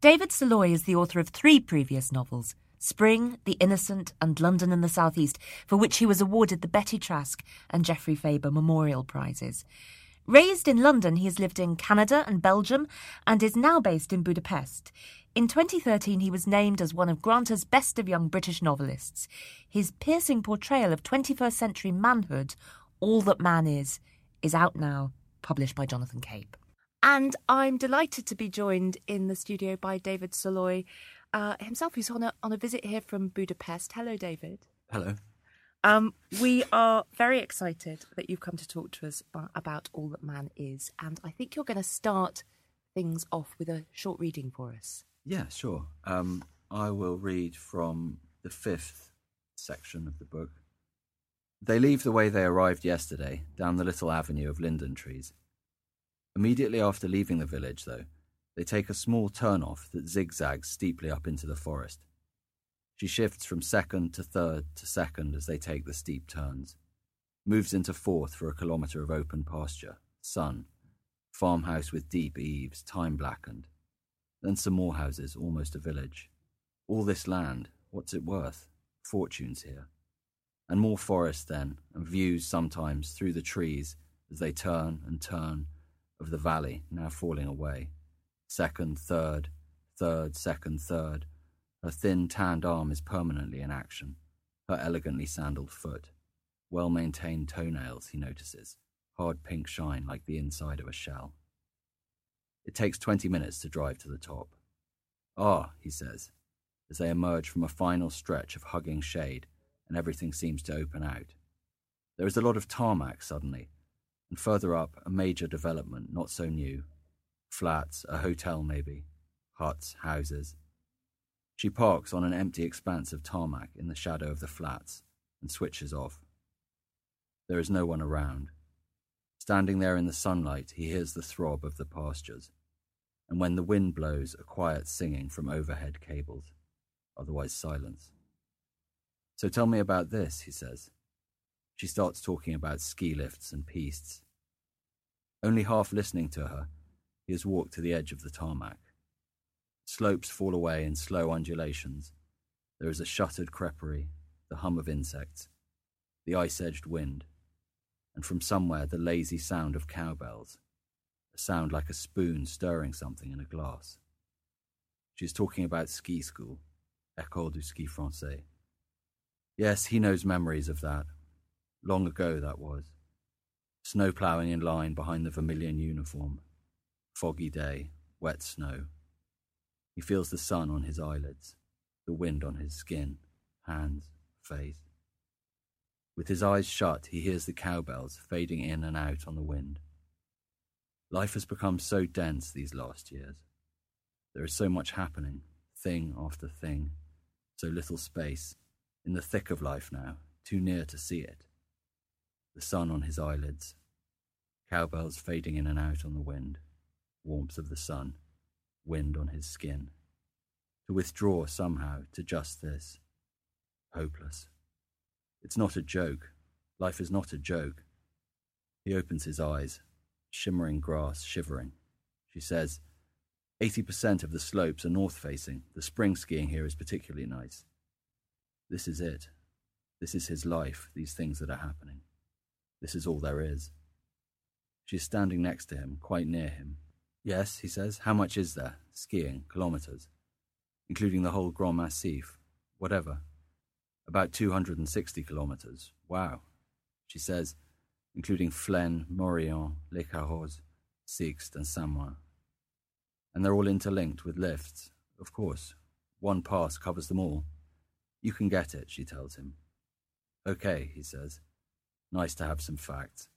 David Szalay is the author of three previous novels Spring, The Innocent, and London and the Southeast, for which he was awarded the Betty Trask and Geoffrey Faber Memorial Prizes. Raised in London, he has lived in Canada and Belgium and is now based in Budapest. In 2013, he was named as one of Granta's best of young British novelists. His piercing portrayal of 21st century manhood, All That Man Is, is out now, published by Jonathan Cape. And I'm delighted to be joined in the studio by David Szalay uh, himself, who's on a, on a visit here from Budapest. Hello, David. Hello. Um, we are very excited that you've come to talk to us about All That Man Is. And I think you're going to start things off with a short reading for us. Yeah, sure. Um, I will read from the fifth section of the book. They leave the way they arrived yesterday, down the little avenue of linden trees. Immediately after leaving the village, though, they take a small turn-off that zigzags steeply up into the forest. She shifts from second to third to second as they take the steep turns, moves into fourth for a kilometre of open pasture, sun, farmhouse with deep eaves, time blackened, then some more houses, almost a village. All this land, what's it worth? Fortunes here. And more forest then, and views sometimes through the trees as they turn and turn of the valley, now falling away. Second, third, third, second, third. Her thin, tanned arm is permanently in action, her elegantly sandaled foot. Well maintained toenails, he notices, hard pink shine like the inside of a shell. It takes 20 minutes to drive to the top. Ah, he says, as they emerge from a final stretch of hugging shade and everything seems to open out. There is a lot of tarmac suddenly, and further up, a major development not so new. Flats, a hotel maybe, huts, houses. She parks on an empty expanse of tarmac in the shadow of the flats and switches off. There is no one around. Standing there in the sunlight, he hears the throb of the pastures, and when the wind blows, a quiet singing from overhead cables, otherwise silence. So tell me about this, he says. She starts talking about ski lifts and pistes. Only half listening to her, he has walked to the edge of the tarmac. Slopes fall away in slow undulations. There is a shuttered creperie, the hum of insects, the ice edged wind, and from somewhere the lazy sound of cowbells, a sound like a spoon stirring something in a glass. She is talking about ski school, École du Ski Français. Yes, he knows memories of that. Long ago, that was. Snow ploughing in line behind the vermilion uniform. Foggy day, wet snow. He feels the sun on his eyelids, the wind on his skin, hands, face. With his eyes shut, he hears the cowbells fading in and out on the wind. Life has become so dense these last years. There is so much happening, thing after thing, so little space, in the thick of life now, too near to see it the sun on his eyelids, cowbells fading in and out on the wind, warmth of the sun, wind on his skin. To withdraw somehow to just this. Hopeless. It's not a joke. Life is not a joke. He opens his eyes, shimmering grass shivering. She says, 80% of the slopes are north facing. The spring skiing here is particularly nice. This is it. This is his life, these things that are happening. This is all there is. She is standing next to him, quite near him. Yes, he says, how much is there? Skiing, kilometres. Including the whole Grand Massif, whatever. About 260 kilometres. Wow. She says, including Flaine, Morillon, Les Carrozes, Sixt, and Samoëns. And they're all interlinked with lifts, of course. One pass covers them all. You can get it, she tells him. Okay, he says. Nice to have some facts.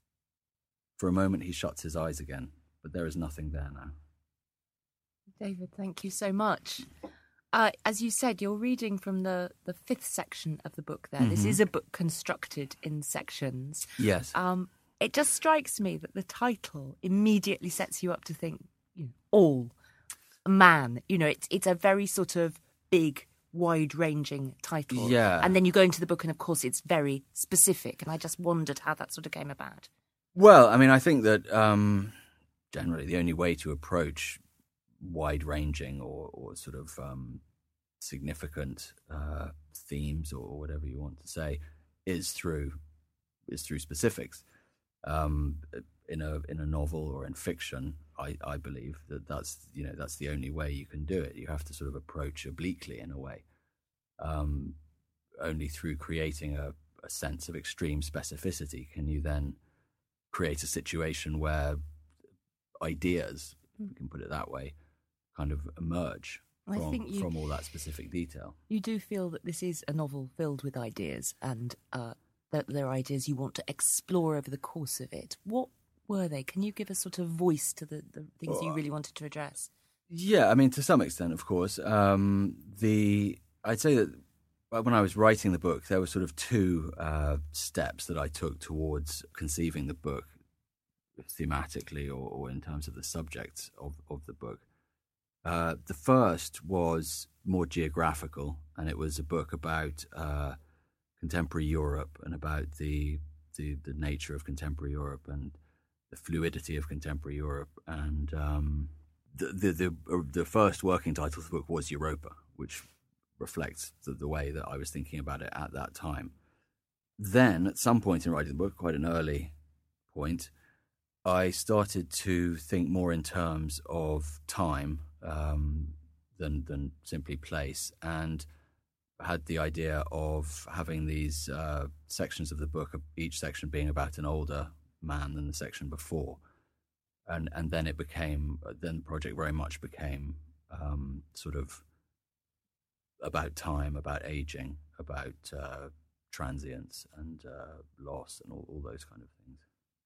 For a moment, he shuts his eyes again, but there is nothing there now. David, thank you so much. Uh, as you said, you're reading from the, the fifth section of the book there. Mm-hmm. This is a book constructed in sections. Yes. Um, it just strikes me that the title immediately sets you up to think, you know, all man. You know, it's it's a very sort of big wide ranging title. Yeah. And then you go into the book, and of course, it's very specific. And I just wondered how that sort of came about. Well, I mean, I think that um, generally the only way to approach wide ranging or, or sort of um, significant uh, themes or whatever you want to say is through is through specifics. Um, in a in a novel or in fiction, I, I believe that that's you know that's the only way you can do it. You have to sort of approach obliquely in a way. Um, only through creating a, a sense of extreme specificity can you then create a situation where ideas, if we can put it that way, kind of emerge from, you- from all that specific detail. You do feel that this is a novel filled with ideas and uh, that there are ideas you want to explore over the course of it. What were they? Can you give a sort of voice to the, the things you really wanted to address? Yeah, I mean, to some extent, of course. Um, the I'd say that when I was writing the book, there were sort of two uh, steps that I took towards conceiving the book thematically or, or in terms of the subjects of, of the book. Uh, the first was more geographical, and it was a book about uh, contemporary Europe and about the, the the nature of contemporary Europe and the fluidity of contemporary Europe. And um, the the the, uh, the first working title of the book was Europa, which reflects the, the way that I was thinking about it at that time. Then, at some point in writing the book, quite an early point, I started to think more in terms of time um, than than simply place, and had the idea of having these uh, sections of the book, each section being about an older man than the section before, and and then it became then the project very much became um, sort of about time, about aging, about uh, transience and uh, loss, and all, all those kind of things.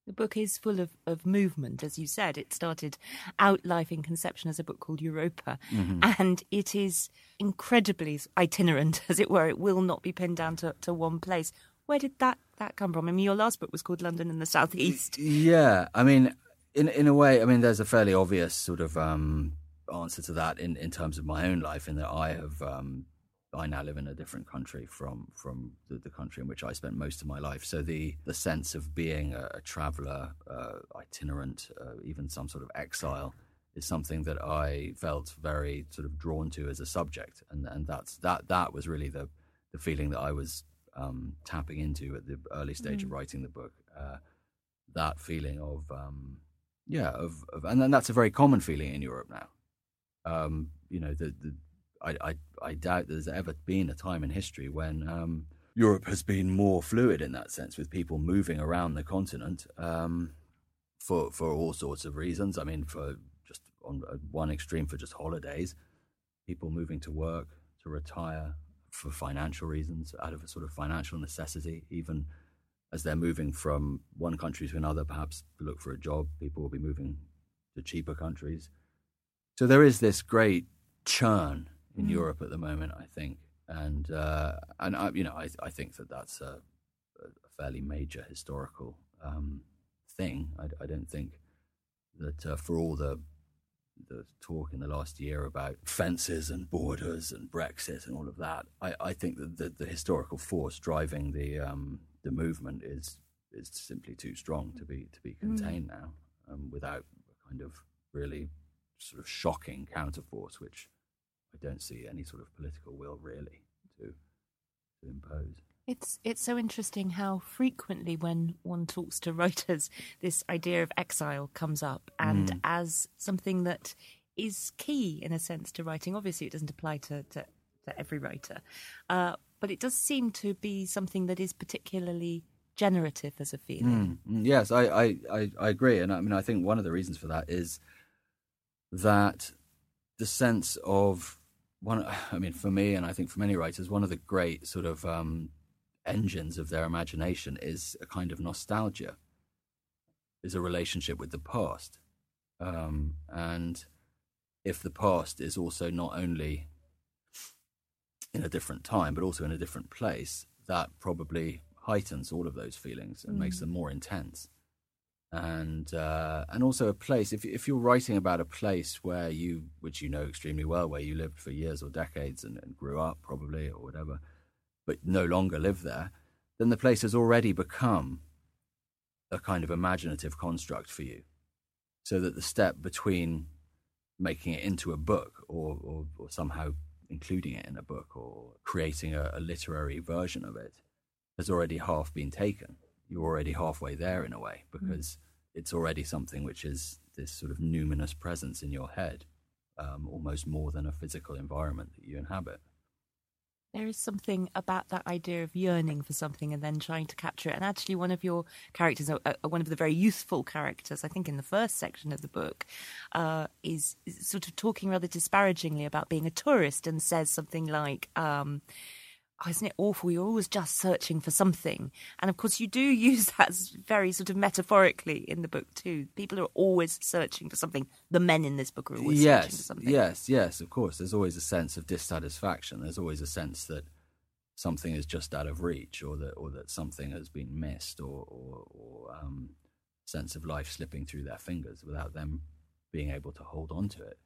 The book is full of, of movement, as you said. It started out life in conception as a book called Europa, and it is incredibly itinerant, as it were. It will not be pinned down to, to one place. Where did that, that come from? I mean, your last book was called London and the Southeast. Yeah, I mean, in in a way, I mean, there's a fairly obvious sort of um, answer to that in, in terms of my own life, in that I have um, I now live in a different country from from the, the country in which I spent most of my life. So the the sense of being a, a traveller, uh, itinerant, uh, even some sort of exile, is something that I felt very sort of drawn to as a subject, and and that's that that was really the the feeling that I was um, tapping into at the early stage of writing the book. Uh, that feeling of um, yeah of, of and then that's a very common feeling in Europe now. Um, you know, the, the I, I I doubt there's ever been a time in history when um, Europe has been more fluid in that sense, with people moving around the continent um, for for all sorts of reasons. I mean, for just on uh, one extreme, for just holidays, people moving to work, to retire, for financial reasons, out of a sort of financial necessity, even as they're moving from one country to another, perhaps to look for a job, people will be moving to cheaper countries. So there is this great churn in Europe at the moment, I think, and uh, and I, you know, I I think that that's a, a fairly major historical um, thing. I, I don't think that uh, for all the the talk in the last year about fences and borders and Brexit and all of that, I, I think that the, the historical force driving the um, the movement is is simply too strong to be to be contained now, um, without a kind of really sort of shocking counterforce, which I don't see any sort of political will really to to impose. It's it's so interesting how frequently when one talks to writers, this idea of exile comes up, and as something that is key in a sense to writing. Obviously, it doesn't apply to to, to every writer, uh, but it does seem to be something that is particularly generative as a feeling. Mm, mm, yes, I, I, I, I agree, and I mean I think one of the reasons for that is that the sense of one. I mean, for me, and I think for many writers, one of the great sort of um, engines of their imagination is a kind of nostalgia, is a relationship with the past, um, and if the past is also not only in a different time but also in a different place, that probably heightens all of those feelings and makes them more intense. And uh, and also a place. If if you're writing about a place where you, which you know extremely well, where you lived for years or decades and, and grew up probably or whatever, but no longer live there, then the place has already become a kind of imaginative construct for you. So that the step between making it into a book or, or, or somehow including it in a book or creating a, a literary version of it has already half been taken. You're already halfway there in a way because mm. it's already something which is this sort of numinous presence in your head, um, almost more than a physical environment that you inhabit there is something about that idea of yearning for something and then trying to capture it. And actually, one of your characters, uh, uh, one of the very youthful characters, I think in the first section of the book, uh, is, is, sort of talking rather disparagingly about being a tourist and says something like, um, oh, isn't it awful? You're always just searching for something. And of course, you do use that very sort of metaphorically in the book too. People are always searching for something. The men in this book are always yes, searching for something. Yes, yes, of course. There's always a sense of dissatisfaction. There's always a sense that something is just out of reach or that, or that something has been missed or, or, or um, sense of life slipping through their fingers without them being able to hold on to it.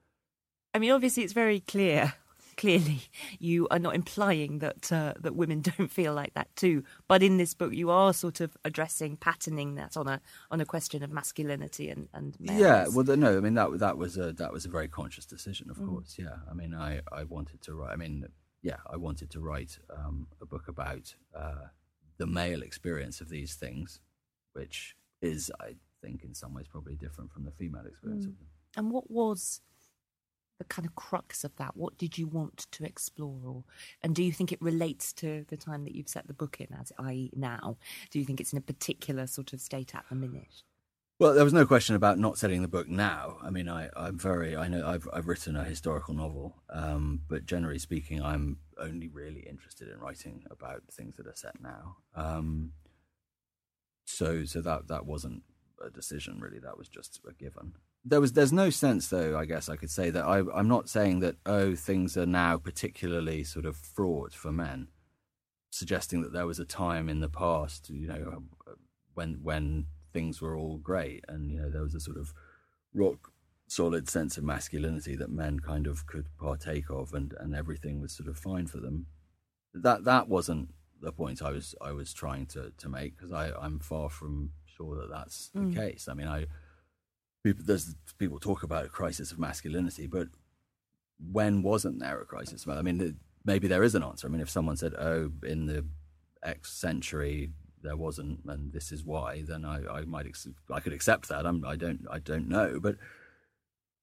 I mean, obviously, it's very clear clearly you are not implying that uh, that women don't feel like that too. But in this book, you are sort of addressing patterning that on a on a question of masculinity and and males. yeah. Well, no, I mean that that was a that was a very conscious decision, of mm. course. Yeah, I mean, I I wanted to write. I mean, yeah, I wanted to write um, a book about uh, the male experience of these things, which is, I think, in some ways probably different from the female experience mm. of them. And what was the kind of crux of that? What did you want to explore, or, and do you think it relates to the time that you've set the book in, as i.e., now? Do you think it's in a particular sort of state at the minute? Well, there was no question about not setting the book now. I mean, I, am very, I know I've, I've written a historical novel, um, but generally speaking, I'm only really interested in writing about things that are set now. Um, so, so that that wasn't a decision really. That was just a given there was there's no sense though i guess i could say that I, i'm not saying that oh things are now particularly sort of fraught for men suggesting that there was a time in the past you know when when things were all great and you know there was a sort of rock solid sense of masculinity that men kind of could partake of and and everything was sort of fine for them that that wasn't the point i was i was trying to to make because i i'm far from sure that that's mm. the case i mean i people, there's people talk about a crisis of masculinity, but when wasn't there a crisis? I mean, maybe there is an answer. I mean, if someone said, "Oh, in the X century there wasn't, and this is why," then I, I might I could accept that. I'm, I don't I don't know, but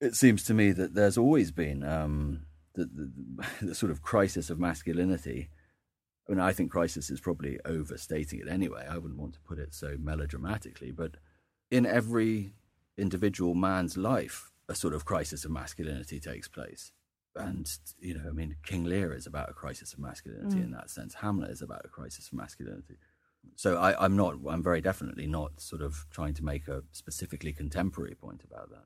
it seems to me that there's always been um, the, the, the sort of crisis of masculinity. I mean, I think crisis is probably overstating it anyway. I wouldn't want to put it so melodramatically, but in every individual man's life, a sort of crisis of masculinity takes place. And, you know, I mean, King Lear is about a crisis of masculinity mm. in that sense. Hamlet is about a crisis of masculinity. So I, I'm not, I'm very definitely not sort of trying to make a specifically contemporary point about that.